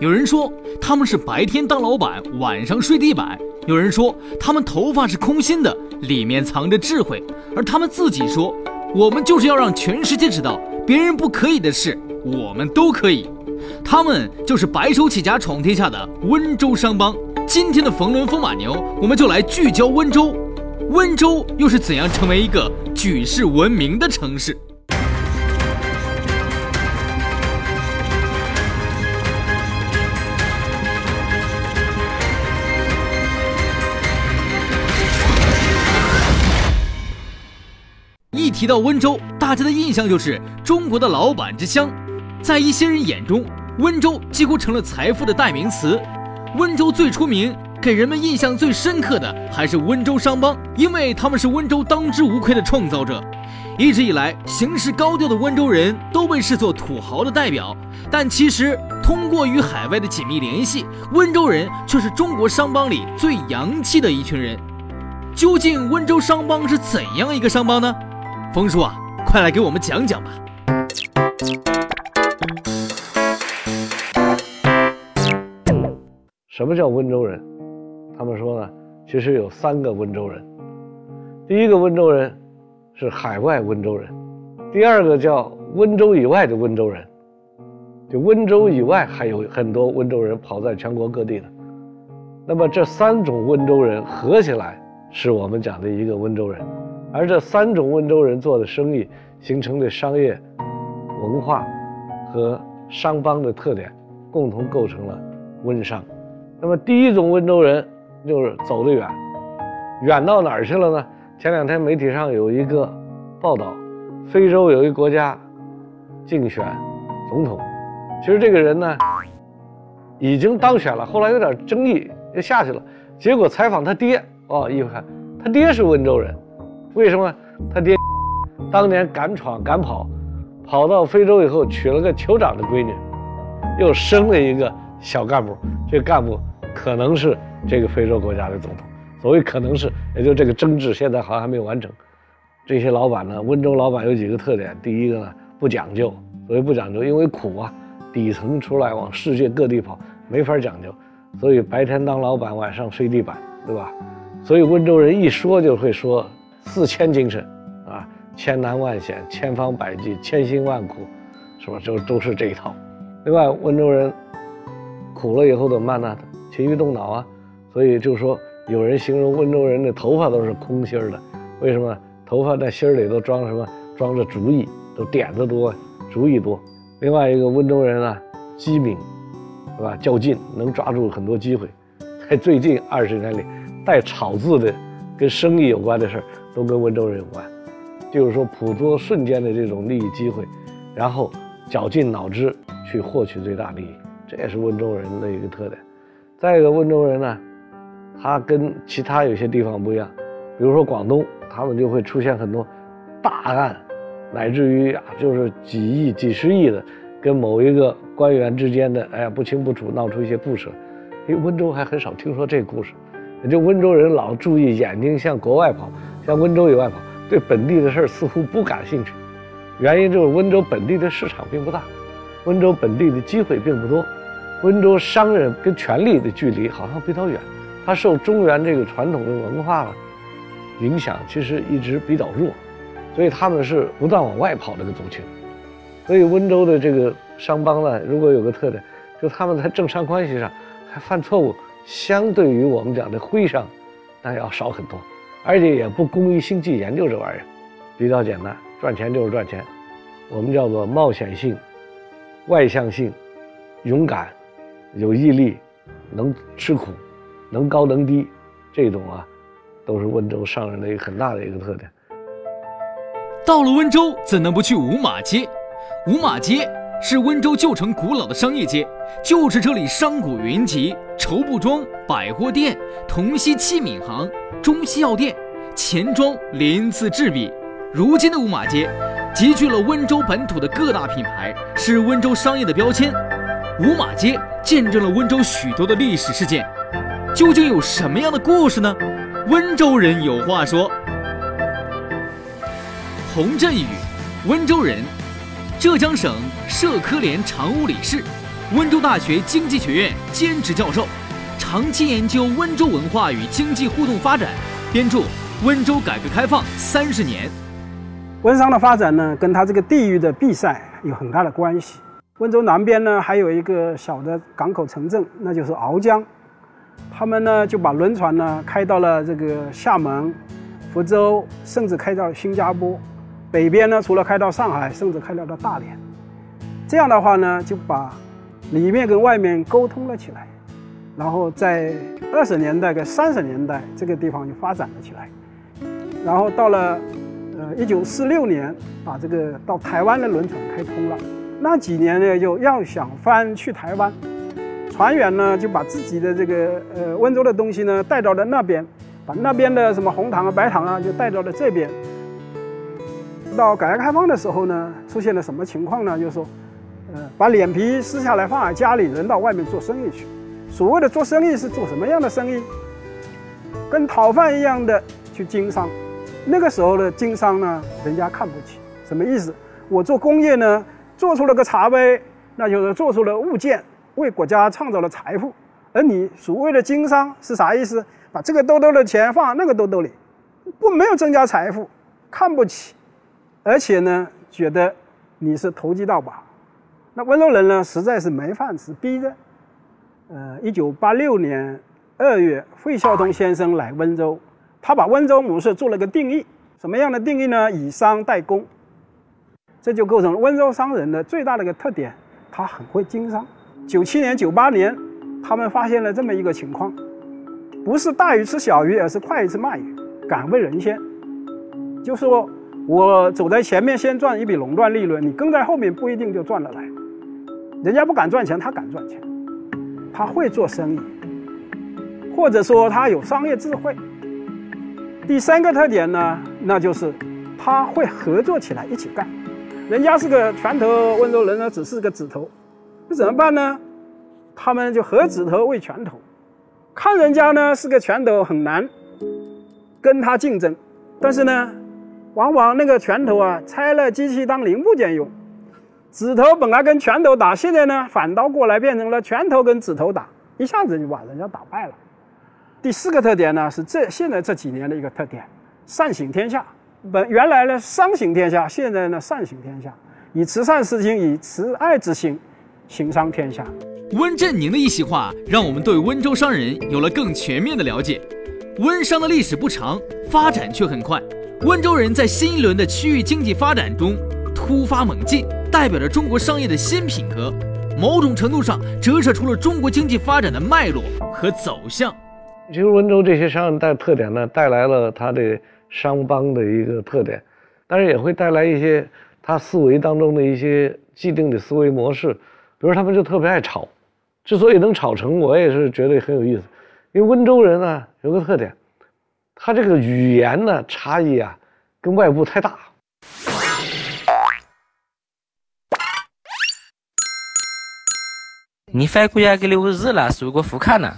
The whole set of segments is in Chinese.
有人说他们是白天当老板，晚上睡地板；有人说他们头发是空心的，里面藏着智慧；而他们自己说，我们就是要让全世界知道，别人不可以的事，我们都可以。他们就是白手起家闯天下的温州商帮。今天的冯仑风马牛，我们就来聚焦温州。温州又是怎样成为一个举世闻名的城市？提到温州，大家的印象就是中国的老板之乡。在一些人眼中，温州几乎成了财富的代名词。温州最出名、给人们印象最深刻的还是温州商帮，因为他们是温州当之无愧的创造者。一直以来，行事高调的温州人都被视作土豪的代表，但其实通过与海外的紧密联系，温州人却是中国商帮里最洋气的一群人。究竟温州商帮是怎样一个商帮呢？冯叔啊，快来给我们讲讲吧。什么叫温州人？他们说呢，其实有三个温州人。第一个温州人是海外温州人，第二个叫温州以外的温州人，就温州以外还有很多温州人跑在全国各地的。那么这三种温州人合起来，是我们讲的一个温州人。而这三种温州人做的生意形成的商业文化和商帮的特点，共同构成了温商。那么第一种温州人就是走得远，远到哪儿去了呢？前两天媒体上有一个报道，非洲有一国家竞选总统，其实这个人呢已经当选了，后来有点争议又下去了。结果采访他爹，哦，一看他爹是温州人，为什么？他爹 当年敢闯敢跑，跑到非洲以后娶了个酋长的闺女，又生了一个小干部，这干部。可能是这个非洲国家的总统，所谓可能是，也就这个争执现在好像还没有完成。这些老板呢，温州老板有几个特点，第一个呢不讲究，所谓不讲究，因为苦啊，底层出来往世界各地跑，没法讲究，所以白天当老板，晚上睡地板，对吧？所以温州人一说就会说四千精神啊，千难万险，千方百计，千辛万苦，是吧？就都是这一套。另外，温州人苦了以后怎么办呢？勤于动脑啊，所以就说有人形容温州人的头发都是空心儿的，为什么？头发在心儿里都装什么？装着主意，都点子多，主意多。另外一个温州人啊，机敏，是吧？较劲，能抓住很多机会。在最近二十年里，带“炒”字的，跟生意有关的事儿，都跟温州人有关。就是说，捕捉瞬间的这种利益机会，然后绞尽脑汁去获取最大利益，这也是温州人的一个特点。再一个，温州人呢，他跟其他有些地方不一样，比如说广东，他们就会出现很多大案，乃至于啊，就是几亿、几十亿的，跟某一个官员之间的，哎呀不清不楚，闹出一些故事。哎，温州还很少听说这故事，就温州人老注意眼睛向国外跑，向温州以外跑，对本地的事儿似乎不感兴趣。原因就是温州本地的市场并不大，温州本地的机会并不多。温州商人跟权力的距离好像比较远，他受中原这个传统的文化影响，其实一直比较弱，所以他们是不断往外跑的个族群。所以温州的这个商帮呢，如果有个特点，就他们在政商关系上还犯错误，相对于我们讲的徽商，那要少很多，而且也不工于心计研究这玩意儿，比较简单，赚钱就是赚钱，我们叫做冒险性、外向性、勇敢。有毅力，能吃苦，能高能低，这种啊，都是温州商人的一个很大的一个特点。到了温州，怎能不去五马街？五马街是温州旧城古老的商业街，就是这里商贾云集，绸布庄、百货店、铜锡器皿行、中西药店、钱庄鳞次栉比。如今的五马街，集聚了温州本土的各大品牌，是温州商业的标签。五马街见证了温州许多的历史事件，究竟有什么样的故事呢？温州人有话说。洪振宇，温州人，浙江省社科联常务理事，温州大学经济学院兼职教授，长期研究温州文化与经济互动发展，编著《温州改革开放三十年》。温商的发展呢，跟它这个地域的闭塞有很大的关系。温州南边呢，还有一个小的港口城镇，那就是鳌江。他们呢，就把轮船呢开到了这个厦门、福州，甚至开到新加坡。北边呢，除了开到上海，甚至开到了大连。这样的话呢，就把里面跟外面沟通了起来。然后在二十年代跟三十年代，这个地方就发展了起来。然后到了呃一九四六年，把这个到台湾的轮船开通了。那几年呢，就要想翻去台湾，船员呢就把自己的这个呃温州的东西呢带到了那边，把那边的什么红糖啊、白糖啊就带到了这边。到改革开放的时候呢，出现了什么情况呢？就是说，把脸皮撕下来放在家里，人到外面做生意去。所谓的做生意是做什么样的生意？跟讨饭一样的去经商。那个时候的经商呢，人家看不起。什么意思？我做工业呢？做出了个茶杯，那就是做出了物件，为国家创造了财富。而你所谓的经商是啥意思？把这个兜兜的钱放那个兜兜里，不没有增加财富，看不起，而且呢，觉得你是投机倒把。那温州人呢，实在是没饭吃，逼着。呃，一九八六年二月，费孝通先生来温州，他把温州模式做了个定义，什么样的定义呢？以商代工。这就构成了温州商人的最大的一个特点，他很会经商。九七年、九八年，他们发现了这么一个情况：不是大鱼吃小鱼，而是快鱼吃慢鱼，敢问人先。就说我走在前面先赚一笔垄断利润，你跟在后面不一定就赚得来。人家不敢赚钱，他敢赚钱，他会做生意，或者说他有商业智慧。第三个特点呢，那就是他会合作起来一起干。人家是个拳头，温州人呢只是个指头，那怎么办呢？他们就合指头为拳头，看人家呢是个拳头很难跟他竞争，但是呢，往往那个拳头啊拆了机器当零部件用，指头本来跟拳头打，现在呢反倒过来变成了拳头跟指头打，一下子就把人家打败了。第四个特点呢是这现在这几年的一个特点，善行天下。本原来呢，商行天下；现在呢，善行天下，以慈善之心，以慈爱之心，行商天下。温振宁的一席话，让我们对温州商人有了更全面的了解。温商的历史不长，发展却很快。温州人在新一轮的区域经济发展中突发猛进，代表着中国商业的新品格，某种程度上折射出了中国经济发展的脉络和走向。其实温州这些商人带特点呢，带来了他的。商帮的一个特点，当然也会带来一些他思维当中的一些既定的思维模式，比如他们就特别爱吵，之所以能吵成，我也是觉得很有意思，因为温州人呢有个特点，他这个语言呢差异啊跟外部太大。你翻过来给六日了，是个副卡呢？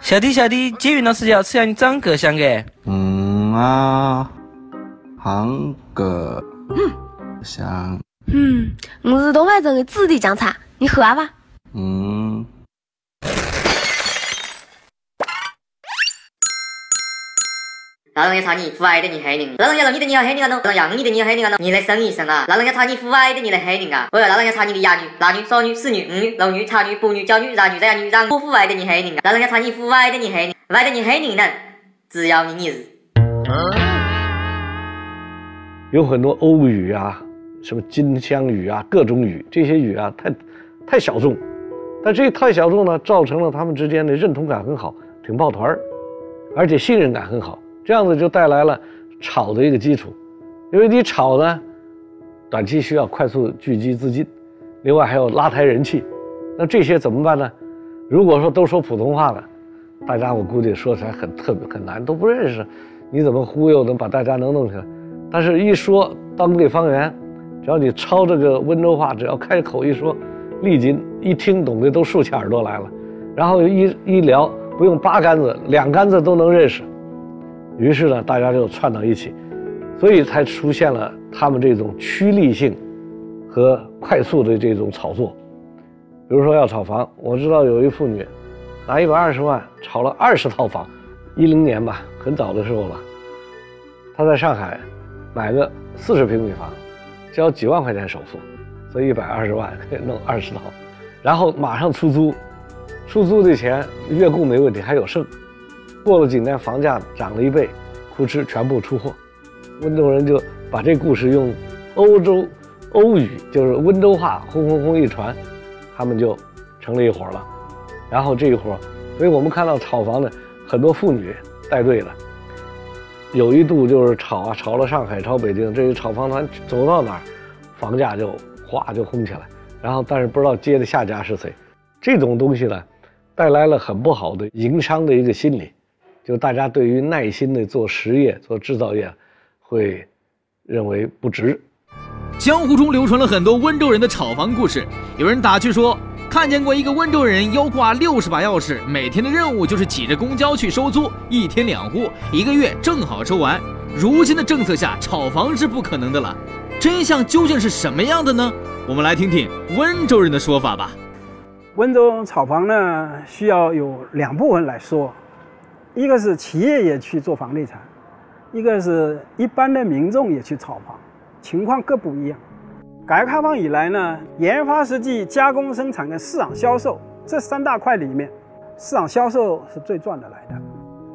小弟小弟，监狱老师要吃下你张哥香个。嗯。啊，杭哥香。嗯，我是东莞镇的子弟酱茶，你喝吧。嗯。老人家查你父爱的你害人，老人家让你的你要害人啊喏，让养你的你要害人啊喏，你来生一生啊！老人家查你父爱的你来害人啊！哦哟，老人家查你的哑女、哑女、少女、死女、五女、六女、茶女、八女、九女、十女、十一女，让我父爱的你害人啊！老人家查你父爱的你害人，爱的你害人呢，只要你一日。有很多欧语啊，什么金乡语啊，各种语，这些语啊，太太小众。但这太小众呢，造成了他们之间的认同感很好，挺抱团儿，而且信任感很好。这样子就带来了炒的一个基础。因为你炒呢，短期需要快速聚集资金，另外还要拉抬人气。那这些怎么办呢？如果说都说普通话了，大家我估计说起来很特别很难，都不认识，你怎么忽悠能把大家能弄起来？但是，一说当地方言，只要你抄这个温州话，只要开口一说，立即一听懂的都竖起耳朵来了。然后一一聊，不用八竿子，两竿子都能认识。于是呢，大家就串到一起，所以才出现了他们这种趋利性和快速的这种炒作。比如说要炒房，我知道有一妇女拿一百二十万炒了二十套房，一零年吧，很早的时候了。她在上海买个四十平米房，交几万块钱首付，所以一百二十万可 以弄二十套，然后马上出租，出租的钱月供没问题，还有剩。过了几年，房价涨了一倍，哭哧全部出货。温州人就把这故事用欧洲欧语，就是温州话，轰轰轰一传，他们就成了一伙了。然后这一伙，所以我们看到炒房的很多妇女带队的，有一度就是炒啊，炒了上海，炒北京，这些炒房团走到哪儿，房价就哗就轰起来。然后但是不知道接的下家是谁，这种东西呢，带来了很不好的营商的一个心理。就大家对于耐心的做实业、做制造业，会认为不值。江湖中流传了很多温州人的炒房故事。有人打趣说，看见过一个温州人腰挂六十把钥匙，每天的任务就是挤着公交去收租，一天两户，一个月正好收完。如今的政策下，炒房是不可能的了。真相究竟是什么样的呢？我们来听听温州人的说法吧。温州炒房呢，需要有两部分来说。一个是企业也去做房地产，一个是一般的民众也去炒房，情况各不一样。改革开放以来呢，研发设计、加工生产跟市场销售这三大块里面，市场销售是最赚得来的。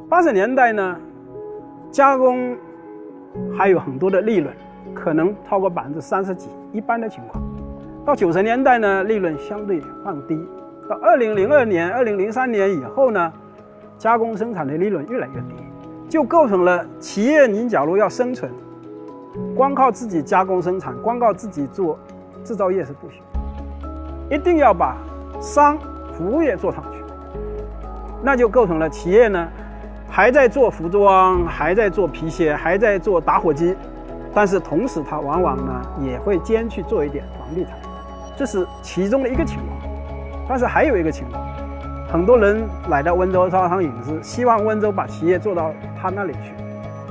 八十年代呢，加工还有很多的利润，可能超过百分之三十几，一般的情况。到九十年代呢，利润相对放低。到二零零二年、二零零三年以后呢。加工生产的利润越来越低，就构成了企业你假如要生存，光靠自己加工生产，光靠自己做制造业是不行，一定要把商服务业做上去，那就构成了企业呢还在做服装，还在做皮鞋，还在做打火机，但是同时它往往呢也会兼去做一点房地产，这是其中的一个情况，但是还有一个情况。很多人来到温州招商引资，希望温州把企业做到他那里去。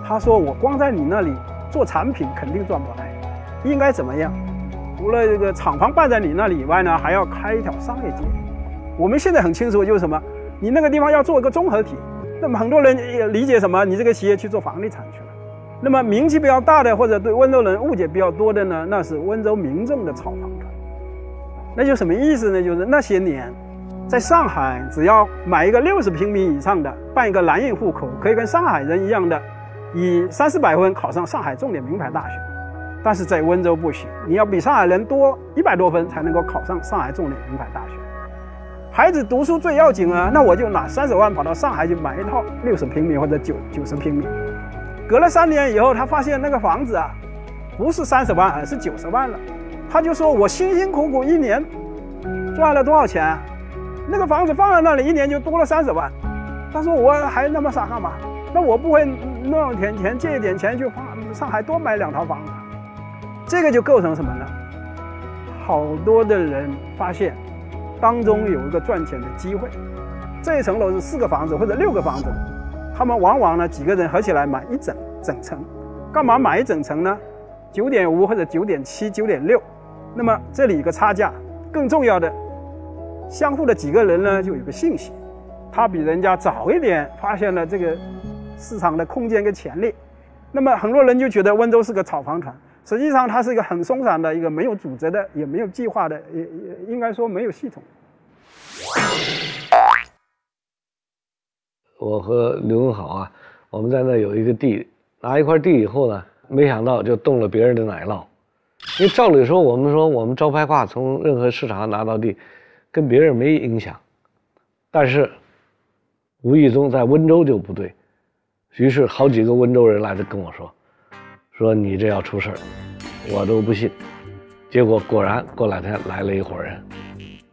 他说：“我光在你那里做产品肯定赚不来，应该怎么样？除了这个厂房办在你那里以外呢，还要开一条商业街。我们现在很清楚，就是什么？你那个地方要做一个综合体。那么很多人也理解什么？你这个企业去做房地产去了。那么名气比较大的，或者对温州人误解比较多的呢，那是温州民众的炒房团。那就什么意思呢？就是那些年。”在上海，只要买一个六十平米以上的，办一个蓝印户口，可以跟上海人一样的，以三四百分考上上海重点名牌大学。但是在温州不行，你要比上海人多一百多分才能够考上上海重点名牌大学。孩子读书最要紧啊，那我就拿三十万跑到上海去买一套六十平米或者九九十平米。隔了三年以后，他发现那个房子啊，不是三十万，而是九十万了。他就说我辛辛苦苦一年赚了多少钱？那个房子放在那里，一年就多了三十万。他说：“我还那么傻干嘛？那我不会弄点钱借一点钱去花上海多买两套房子。”这个就构成什么呢？好多的人发现当中有一个赚钱的机会。这一层楼是四个房子或者六个房子，他们往往呢几个人合起来买一整整层。干嘛买一整层呢？九点五或者九点七、九点六。那么这里一个差价，更重要的。相互的几个人呢，就有个信息，他比人家早一点发现了这个市场的空间跟潜力，那么很多人就觉得温州是个炒房团，实际上它是一个很松散的一个没有组织的，也没有计划的，也也应该说没有系统。我和刘文好啊，我们在那有一个地，拿一块地以后呢，没想到就动了别人的奶酪，因为照理说我们说我们招拍挂从任何市场拿到地。跟别人没影响，但是无意中在温州就不对，于是好几个温州人来的跟我说，说你这要出事儿，我都不信。结果果然过两天来了一伙人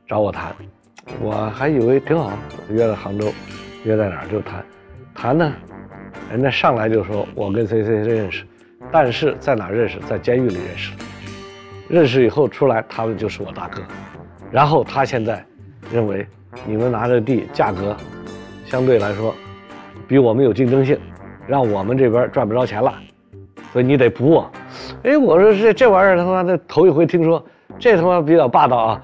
找我谈，我还以为挺好，约在杭州，约在哪儿就谈，谈呢，人家上来就说我跟谁谁谁认识，但是在哪认识，在监狱里认识，认识以后出来，他们就是我大哥。然后他现在认为你们拿的地价格相对来说比我们有竞争性，让我们这边赚不着钱了，所以你得补我。哎，我说这这玩意儿他妈的头一回听说，这他妈比较霸道啊！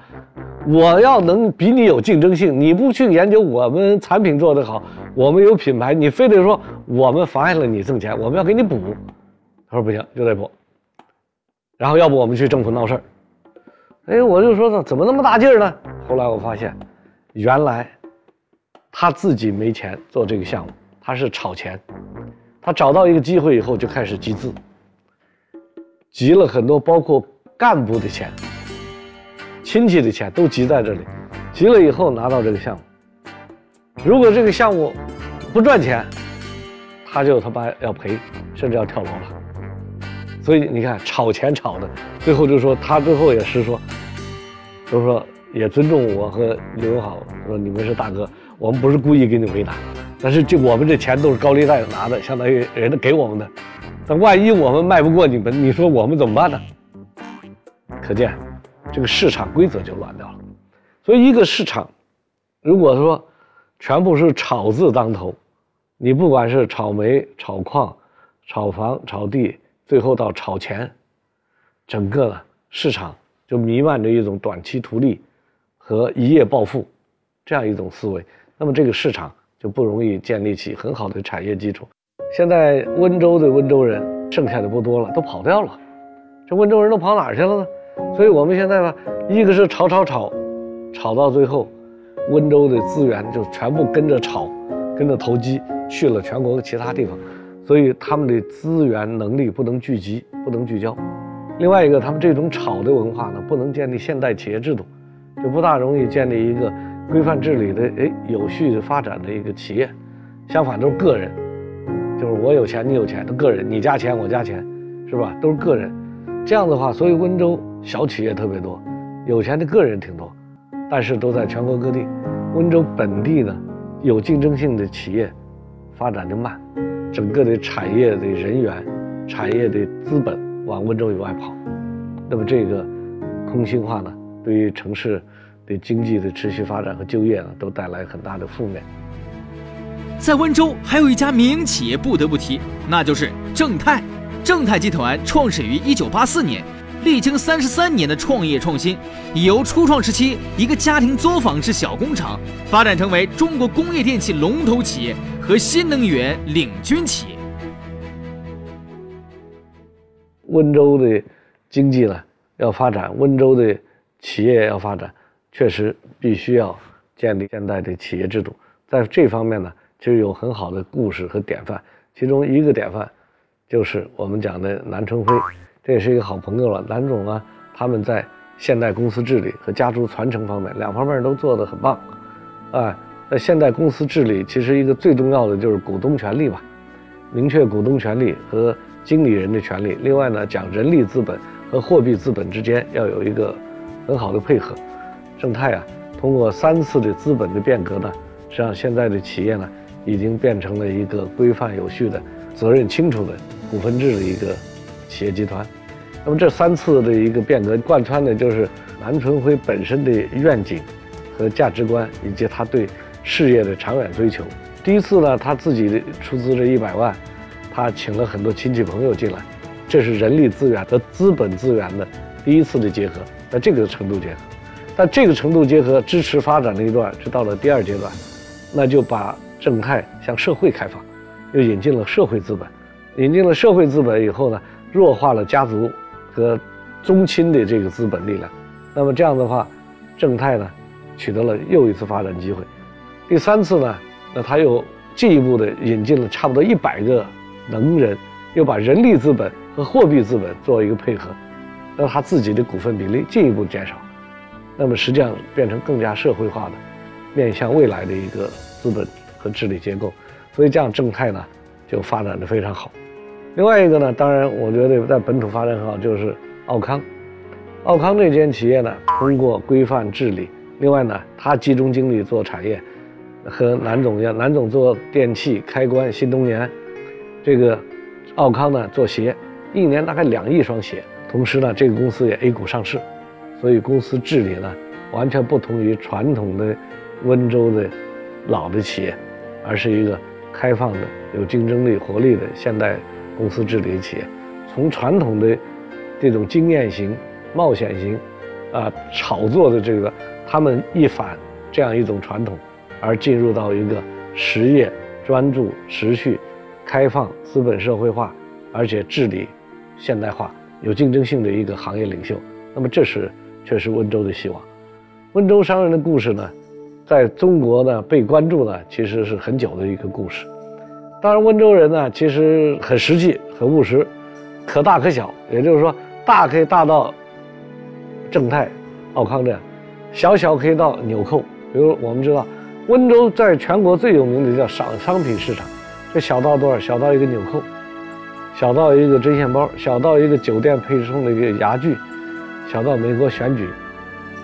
我要能比你有竞争性，你不去研究我们产品做得好，我们有品牌，你非得说我们妨碍了你挣钱，我们要给你补。他说不行，就得补。然后要不我们去政府闹事儿。哎，我就说呢，怎么那么大劲儿呢？后来我发现，原来他自己没钱做这个项目，他是炒钱。他找到一个机会以后，就开始集资，集了很多，包括干部的钱。亲戚的钱都集在这里，集了以后拿到这个项目。如果这个项目不赚钱，他就他妈要赔，甚至要跳楼了。所以你看，炒钱炒的，最后就说他最后也是说，都说也尊重我和刘永好，说你们是大哥，我们不是故意给你为难，但是就我们这钱都是高利贷拿的，相当于人家给我们的，那万一我们卖不过你们，你说我们怎么办呢？可见。这个市场规则就乱掉了，所以一个市场，如果说全部是炒字当头，你不管是炒煤、炒矿、炒房、炒地，最后到炒钱，整个市场就弥漫着一种短期图利和一夜暴富这样一种思维，那么这个市场就不容易建立起很好的产业基础。现在温州的温州人剩下的不多了，都跑掉了，这温州人都跑哪儿去了呢？所以我们现在吧，一个是炒炒炒，炒到最后，温州的资源就全部跟着炒，跟着投机去了全国的其他地方，所以他们的资源能力不能聚集，不能聚焦。另外一个，他们这种炒的文化呢，不能建立现代企业制度，就不大容易建立一个规范治理的哎有序的发展的一个企业。相反，都是个人，就是我有钱，你有钱，都个人，你加钱，我加钱，是吧？都是个人。这样的话，所以温州。小企业特别多，有钱的个人挺多，但是都在全国各地。温州本地呢，有竞争性的企业发展的慢，整个的产业的人员、产业的资本往温州以外跑，那么这个空心化呢，对于城市的经济的持续发展和就业呢，都带来很大的负面。在温州还有一家民营企业不得不提，那就是正泰。正泰集团创始于一九八四年。历经三十三年的创业创新，已由初创时期一个家庭作坊式小工厂，发展成为中国工业电器龙头企业和新能源领军企业。温州的经济呢要发展，温州的企业要发展，确实必须要建立现代的企业制度。在这方面呢，其实有很好的故事和典范，其中一个典范就是我们讲的南春辉。这也是一个好朋友了，南总啊，他们在现代公司治理和家族传承方面，两方面都做得很棒，啊，在现代公司治理，其实一个最重要的就是股东权利吧，明确股东权利和经理人的权利。另外呢，讲人力资本和货币资本之间要有一个很好的配合。正泰啊，通过三次的资本的变革呢，实际上现在的企业呢，已经变成了一个规范有序的、责任清楚的股份制的一个。企业集团，那么这三次的一个变革贯穿的就是南春辉本身的愿景和价值观，以及他对事业的长远追求。第一次呢，他自己出资这一百万，他请了很多亲戚朋友进来，这是人力资源和资本资源的第一次的结合，在这个程度结合。但这个程度结合支持发展的一段，是到了第二阶段，那就把正泰向社会开放，又引进了社会资本，引进了社会资本以后呢。弱化了家族和宗亲的这个资本力量，那么这样的话，正泰呢取得了又一次发展机会。第三次呢，那他又进一步的引进了差不多一百个能人，又把人力资本和货币资本做一个配合，让他自己的股份比例进一步减少，那么实际上变成更加社会化的、面向未来的一个资本和治理结构。所以这样正泰呢就发展的非常好。另外一个呢，当然我觉得在本土发展很好，就是奥康。奥康这间企业呢，通过规范治理，另外呢，它集中精力做产业，和南总一样，南总做电器、开关、新东年，这个奥康呢做鞋，一年大概两亿双鞋。同时呢，这个公司也 A 股上市，所以公司治理呢完全不同于传统的温州的老的企业，而是一个开放的、有竞争力、活力的现代。公司治理企业，从传统的这种经验型、冒险型，啊，炒作的这个他们一反这样一种传统，而进入到一个实业、专注、持续、开放、资本社会化，而且治理现代化、有竞争性的一个行业领袖。那么，这是确实温州的希望。温州商人的故事呢，在中国呢被关注呢，其实是很久的一个故事。当然，温州人呢其实很实际、很务实，可大可小。也就是说，大可以大到正泰、奥康这样，小小可以到纽扣。比如我们知道，温州在全国最有名的叫商商品市场，这小到多少？小到一个纽扣，小到一个针线包，小到一个酒店配送的一个牙具，小到美国选举。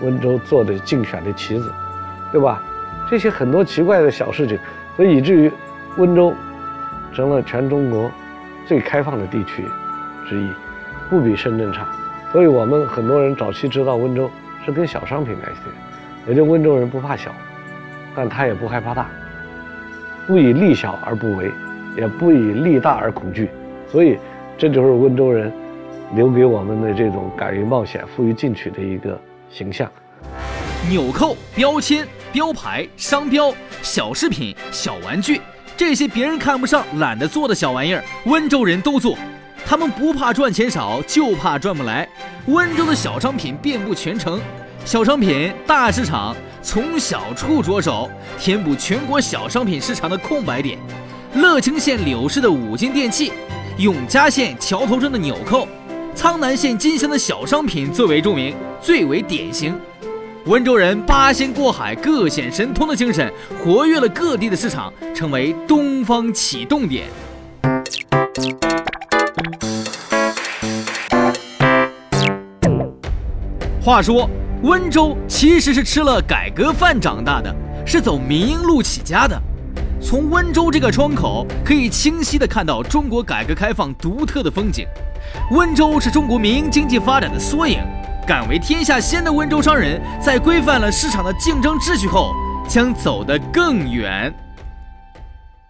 温州做的竞选的旗子，对吧？这些很多奇怪的小事情，所以以至于温州成了全中国最开放的地区之一，不比深圳差。所以我们很多人早期知道温州是跟小商品来的，也就温州人不怕小，但他也不害怕大，不以利小而不为，也不以利大而恐惧。所以这就是温州人留给我们的这种敢于冒险、富于进取的一个。形象，纽扣、标签、标牌、商标、小饰品、小玩具，这些别人看不上、懒得做的小玩意儿，温州人都做。他们不怕赚钱少，就怕赚不来。温州的小商品遍布全城，小商品大市场，从小处着手，填补全国小商品市场的空白点。乐清县柳市的五金电器，永嘉县桥头镇的纽扣。苍南县金乡的小商品最为著名，最为典型。温州人八仙过海、各显神通的精神，活跃了各地的市场，成为东方启动点。话说，温州其实是吃了改革饭长大的，是走民营路起家的。从温州这个窗口，可以清晰地看到中国改革开放独特的风景。温州是中国民营经济发展的缩影，敢为天下先的温州商人，在规范了市场的竞争秩序后，将走得更远。